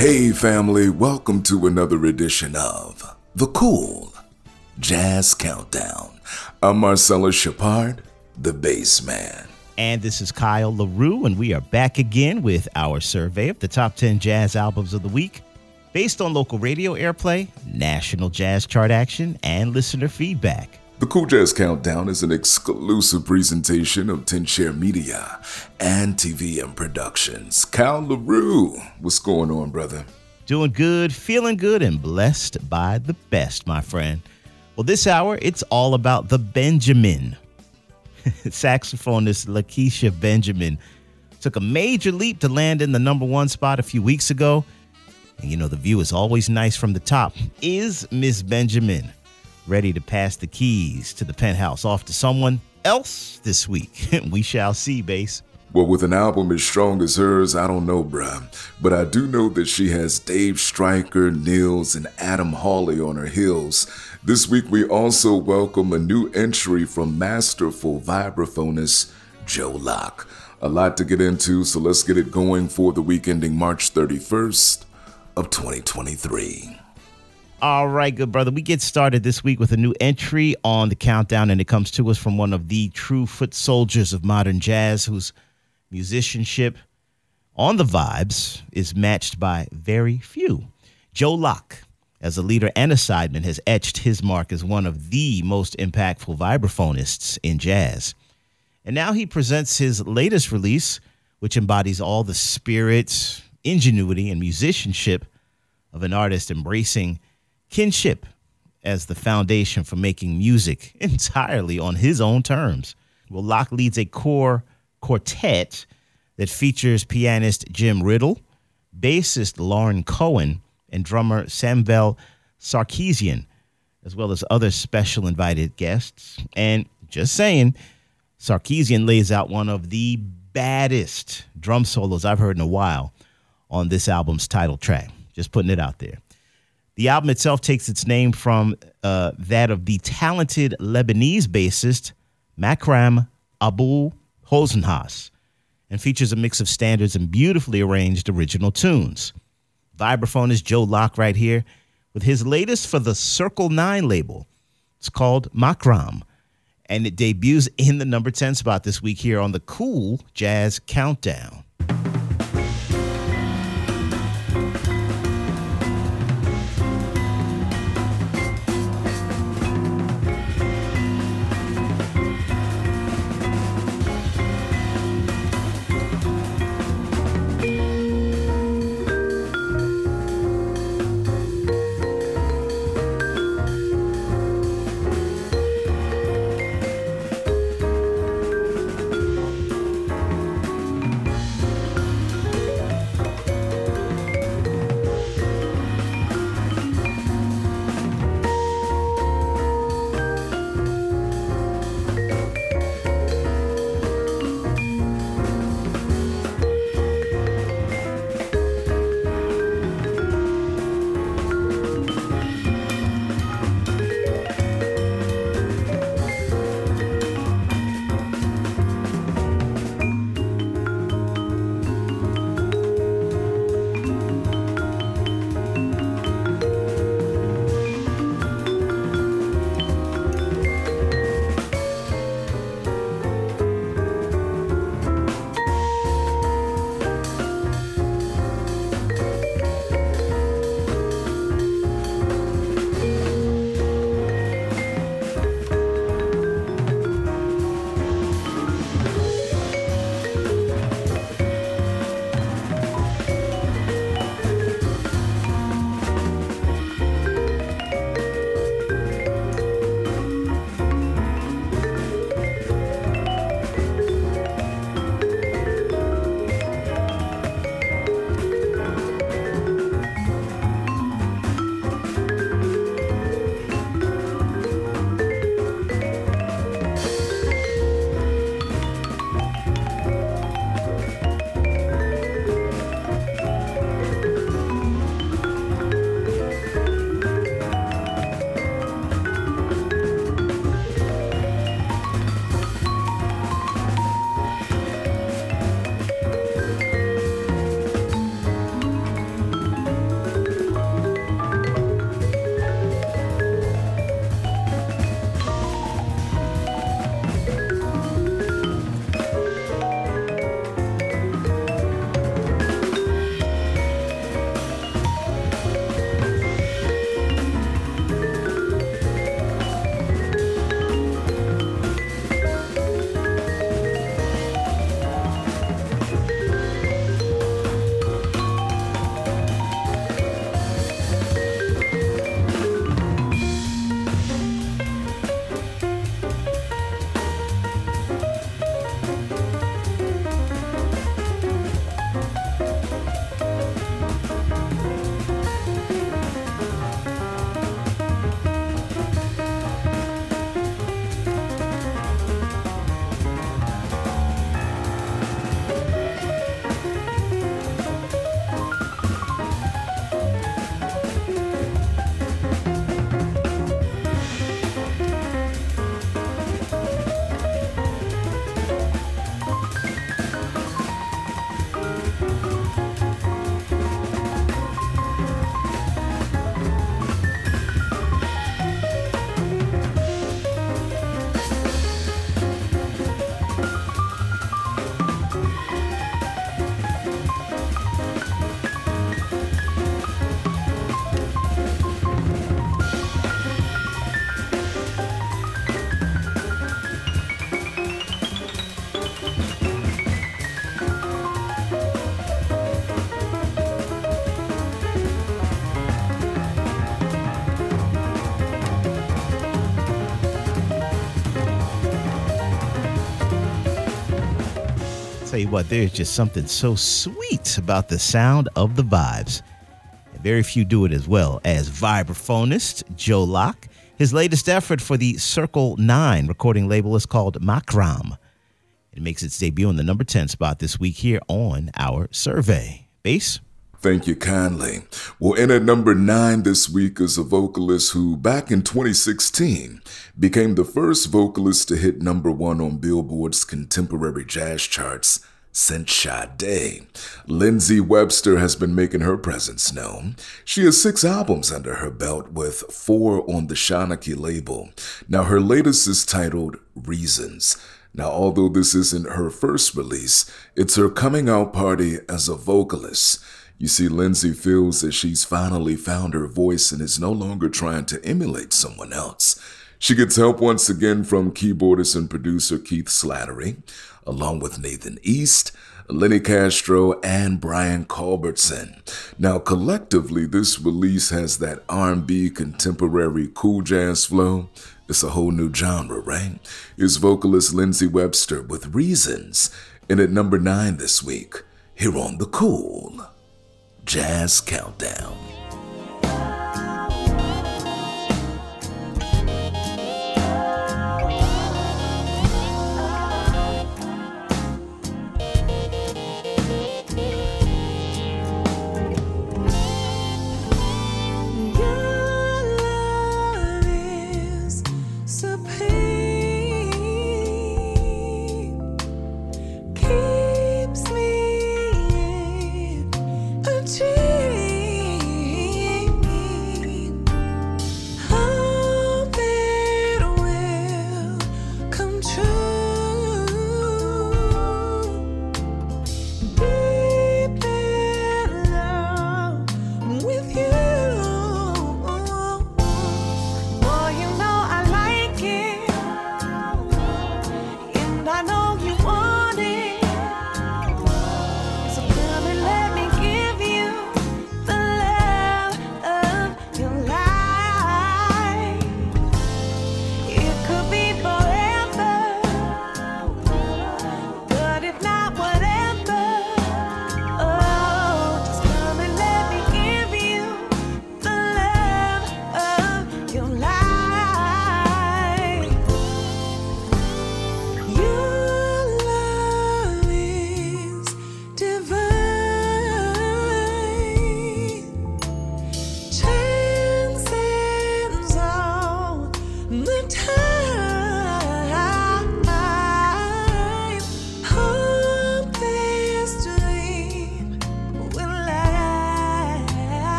Hey, family, welcome to another edition of The Cool Jazz Countdown. I'm Marcellus Shepard, the bass man. And this is Kyle LaRue, and we are back again with our survey of the top 10 jazz albums of the week based on local radio airplay, national jazz chart action, and listener feedback. The Cool Jazz Countdown is an exclusive presentation of 10 Share Media and TVM Productions. Kyle LaRue, what's going on, brother? Doing good, feeling good, and blessed by the best, my friend. Well, this hour, it's all about the Benjamin. Saxophonist Lakecia Benjamin took a major leap to land in the number one spot a few weeks ago. And you know, the view is always nice from the top. Is Miss Benjamin ready to pass the keys to the penthouse off to someone else this week? we shall see, bass. Well, with an album as strong as hers, I don't know, bruh. But I do know that she has Dave Stryker, Nils, and Adam Hawley on her heels. This week, we also welcome a new entry from masterful vibraphonist Joe Locke. A lot to get into, so let's get it going for the week ending March 31st of 2023. All right, good brother. We get started this week with a new entry on the countdown, and it comes to us from one of the true foot soldiers of modern jazz whose musicianship on the vibes is matched by very few. Joe Locke, as a leader and a sideman, has etched his mark as one of the most impactful vibraphonists in jazz. And now he presents his latest release, which embodies all the spirit, ingenuity, and musicianship of an artist embracing kinship as the foundation for making music entirely on his own terms. Well, Locke leads a core quartet that features pianist Jim Ridl, bassist Lorin Cohen, and drummer Samvel Sarkisian, as well as other special invited guests. And just saying, Sarkisian lays out one of the baddest drum solos I've heard in a while on this album's title track. Just putting it out there. The album itself takes its name from uh, that of the talented Lebanese bassist Makram Abul Hosenhass and features a mix of standards and beautifully arranged original tunes. Vibraphonist Joe Locke right here with his latest for the Circle 9 label. It's called Makram, and it debuts in the number 10 spot this week here on the Cool Jazz Countdown. What, there's just something so sweet about the sound of the vibes. And very few do it as well as vibraphonist Joe Locke. His latest effort for the Circle 9 recording label is called Makram. It makes its debut in the number 10 spot this week here on our survey. Bass? Thank you kindly. Well, in at number nine this week is a vocalist who, back in 2016, became the first vocalist to hit number one on Billboard's contemporary jazz charts since Sade. Lindsey Webster has been making her presence known. She has six albums under her belt, with four on the Shanachie label. Now, her latest is titled Reasons. Now, although this isn't her first release, it's her coming out party as a vocalist. You see, Lindsey feels that she's finally found her voice and is no longer trying to emulate someone else. She gets help once again from keyboardist and producer Keith Slattery, along with Nathan East, Lenny Castro, and Brian Culbertson. Now, collectively, this release has that R&B contemporary cool jazz flow. It's a whole new genre, right? Is vocalist Lindsey Webster with Reasons, and at number nine this week, here on The Cool. Jazz Countdown.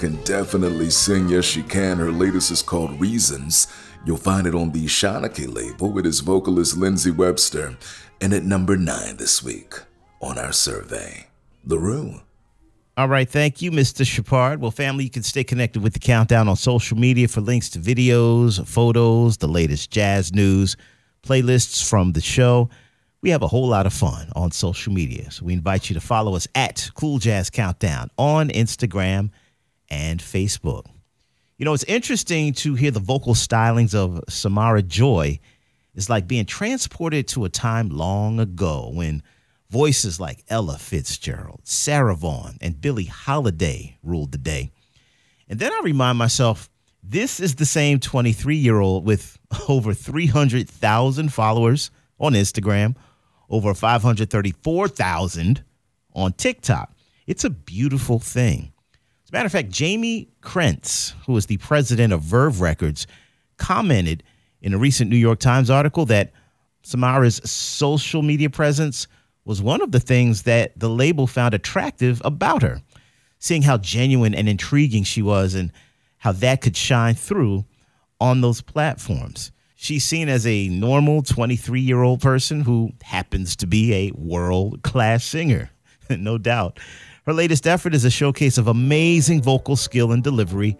Can definitely sing. Yes, she can. Her latest is called Reasons. You'll find it on the Shanachie label with his vocalist Lindsey Webster, and at number nine this week on our survey. LaRue. All right, thank you, Mr. Shepard. Well, family, you can stay connected with the countdown on social media for links to videos, photos, the latest jazz news, playlists from the show. We have a whole lot of fun on social media. So we invite you to follow us at Cool Jazz Countdown on Instagram and Facebook. You know, it's interesting to hear the vocal stylings of Samara Joy. It's like being transported to a time long ago when voices like Ella Fitzgerald, Sarah Vaughan, and Billie Holiday ruled the day. And then I remind myself this is the same 23 year old with over 300,000 followers on Instagram, over 534,000 on TikTok. It's a beautiful thing. As a matter of fact, Jamie Krents, who is the president of Verve Records, commented in a recent New York Times article that Samara's social media presence was one of the things that the label found attractive about her, seeing how genuine and intriguing she was and how that could shine through on those platforms. She's seen as a normal 23 year old person who happens to be a world class singer, no doubt. Her latest effort is a showcase of amazing vocal skill and delivery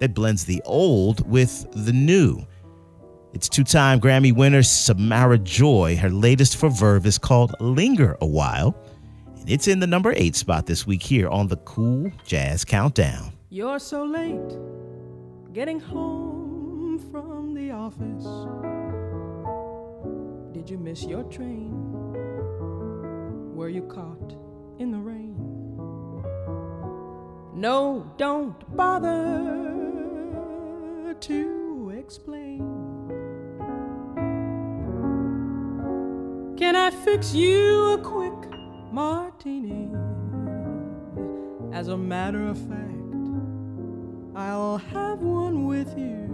that blends the old with the new. It's two time Grammy winner Samara Joy. Her latest for Verve is called Linger Awhile, and it's in the number eight spot this week here on the Cool Jazz Countdown. You're so late getting home from the office. Did you miss your train? Were you caught in the rain? No, don't bother to explain. Can I fix you a quick martini? As a matter of fact, I'll have one with you,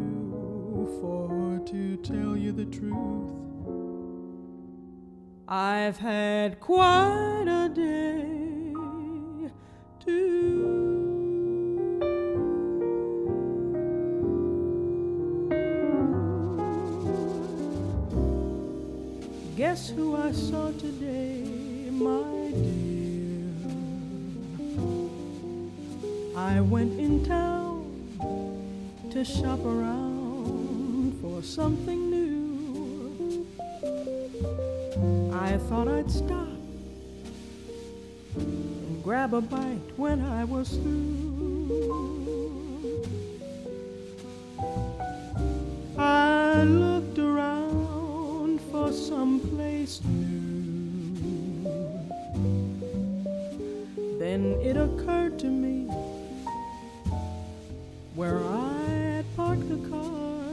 for to tell you the truth, I've had quite a day who I saw today, my dear? I went in town to shop around for something new. I thought I'd stop and grab a bite when I was through. Then it occurred to me where I had parked the car.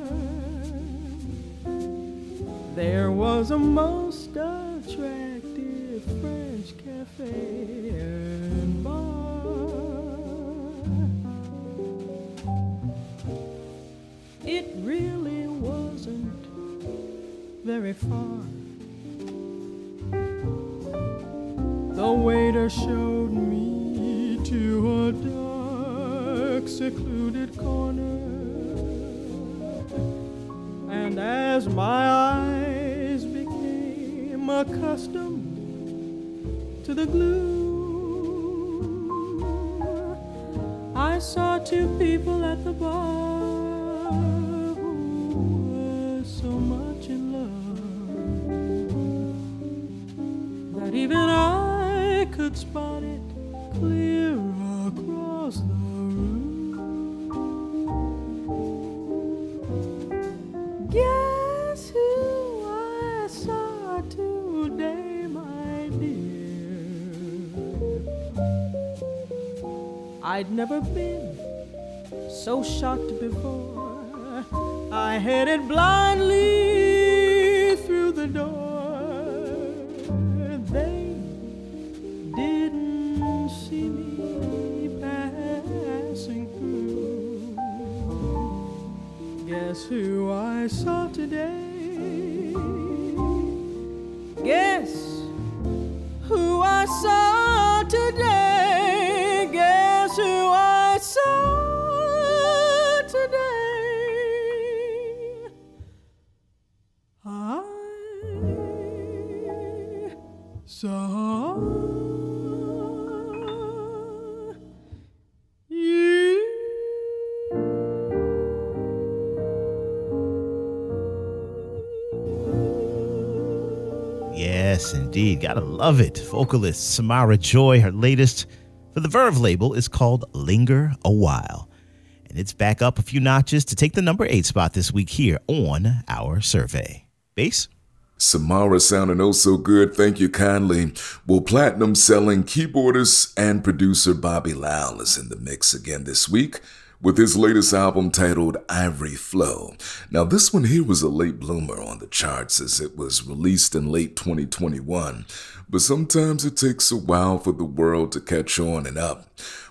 There was a most attractive French cafe and bar. It really wasn't very far. The waiter showed me secluded corner. And as my eyes became accustomed to the gloom, I saw two people at the bar who were so much in love that even I could spot it clear I'd never been so shocked before. I headed blindly through the door. They didn't see me passing through. Guess who I saw Yes, indeed. Gotta love it. Vocalist Samara Joy, her latest for the Verve label is called Linger Awhile. And it's back up a few notches to take the number eight spot this week here on our survey. Bass? Samara sounding oh so good, thank you kindly. Well, platinum selling keyboardist and producer Bobby Lyle is in the mix again this week with his latest album titled Ivory Flow. Now, this one here was a late bloomer on the charts as it was released in late 2021, but sometimes it takes a while for the world to catch on and up.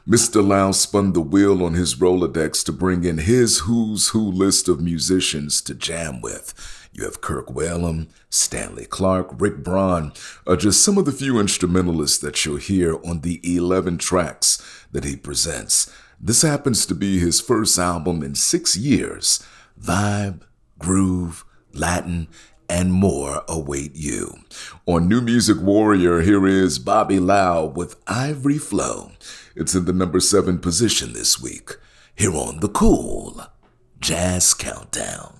Mr. Lyle spun the wheel on his Rolodex to bring in his who's who list of musicians to jam with. You have Kirk Whalum, Stanley Clarke, Rick Braun are just some of the few instrumentalists that you'll hear on the 11 tracks that he presents. This happens to be his first album in six years. Vibe, groove, Latin, and more await you. On New Music Warrior, here is Bobby Lyle with Ivory Flow. It's in the number seven position this week. Here on the Cool Jazz Countdown.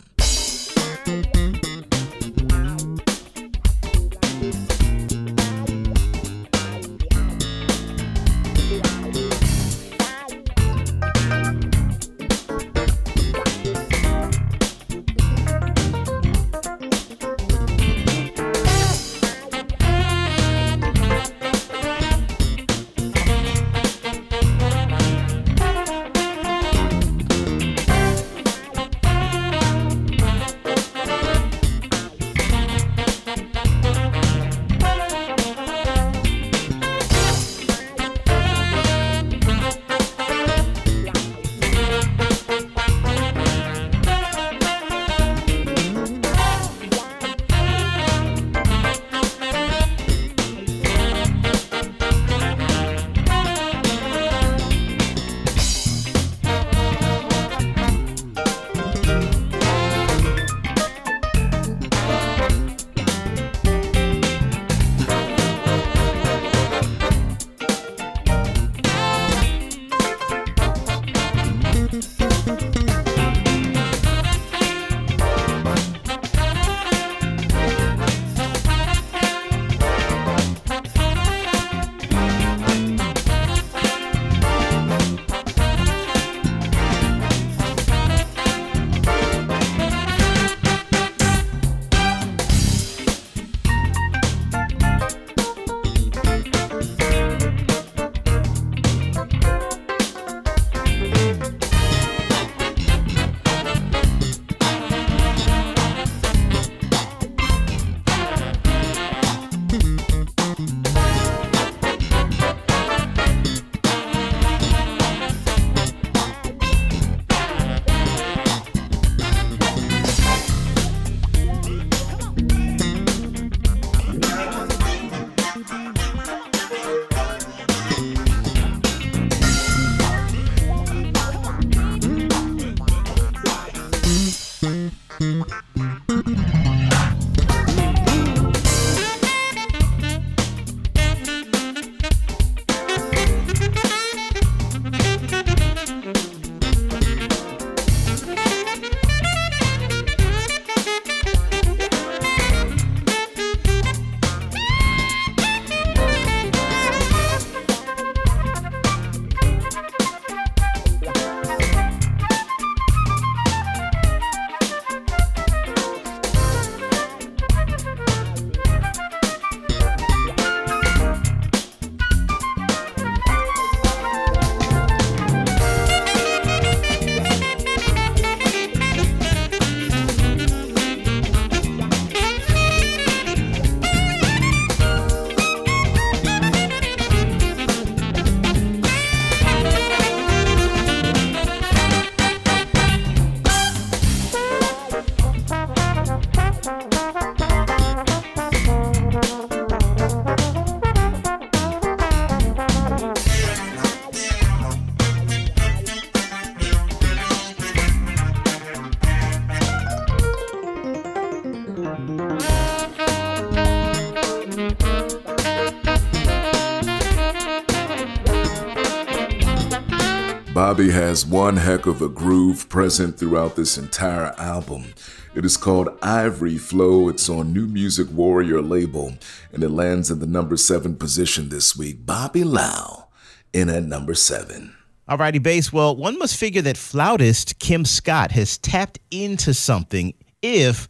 Has one heck of a groove present throughout this entire album. It is called Ivory Flow. It's on New Music Warrior label, and it lands in the number seven position this week. Bobby Lyle in at number seven. Alrighty, bass. Well, one must figure that flautist Kim Scott has tapped into something if,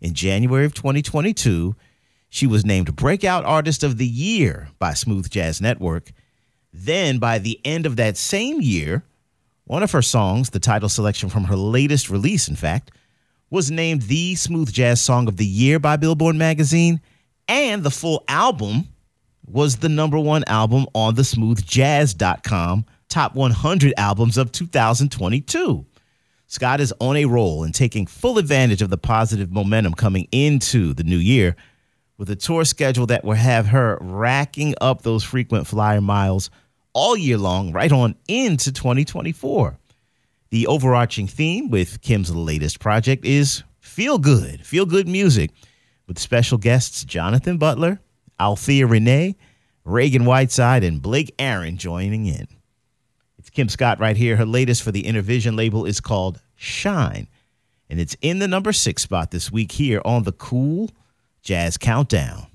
in January of 2022, she was named Breakout Artist of the Year by Smooth Jazz Network. Then, by the end of that same year, one of her songs, the title selection from her latest release, in fact, was named the Smooth Jazz Song of the Year by Billboard Magazine, and the full album was the number one album on the smoothjazz.com top 100 albums of 2022. Scott is on a roll and taking full advantage of the positive momentum coming into the new year with a tour schedule that will have her racking up those frequent flyer miles all year long, right on into 2024. The overarching theme with Kim's latest project is feel good, feel good music, with special guests Jonathan Butler, Althea Rene, Ragan Whiteside, and Blake Aaron joining in. It's Kim Scott right here. Her latest for the Innervision label is called Shine, and it's in the number six spot this week here on the Cool Jazz Countdown.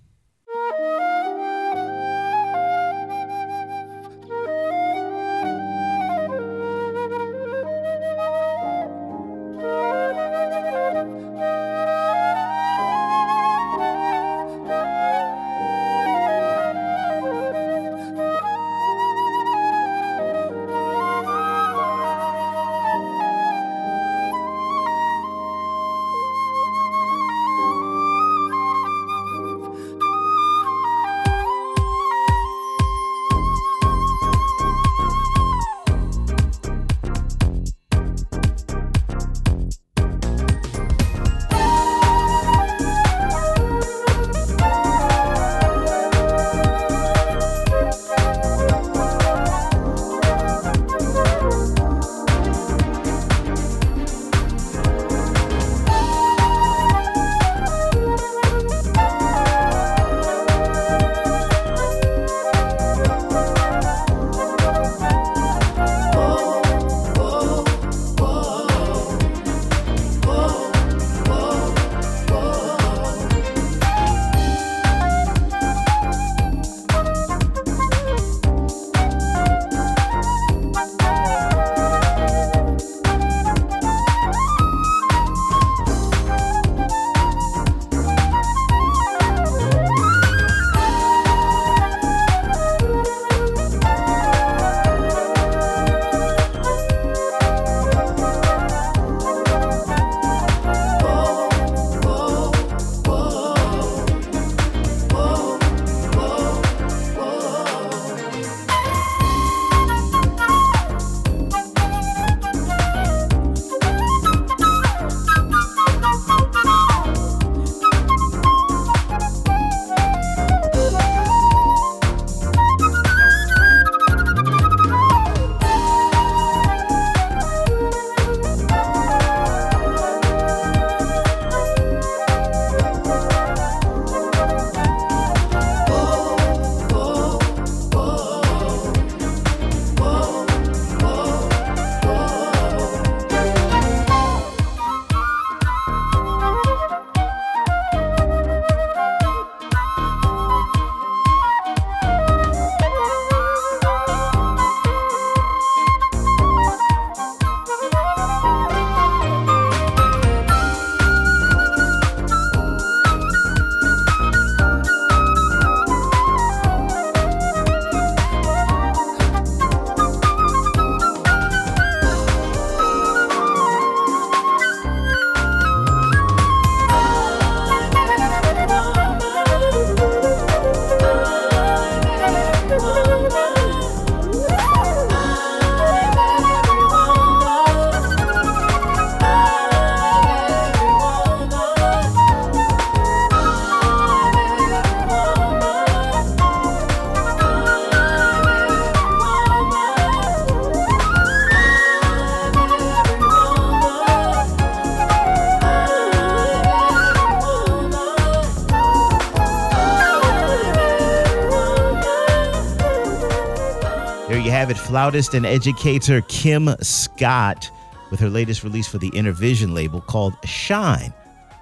Flautist and educator Kim Scott with her latest release for the Innervision label called Shine,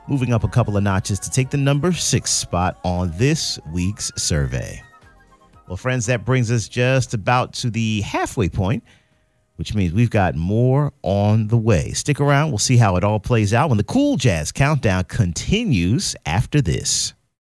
moving up a couple of notches to take the number six spot on this week's survey. Well, friends, that brings us just about to the halfway point, which means we've got more on the way. Stick around, we'll see how it all plays out when the Cool Jazz Countdown continues after this.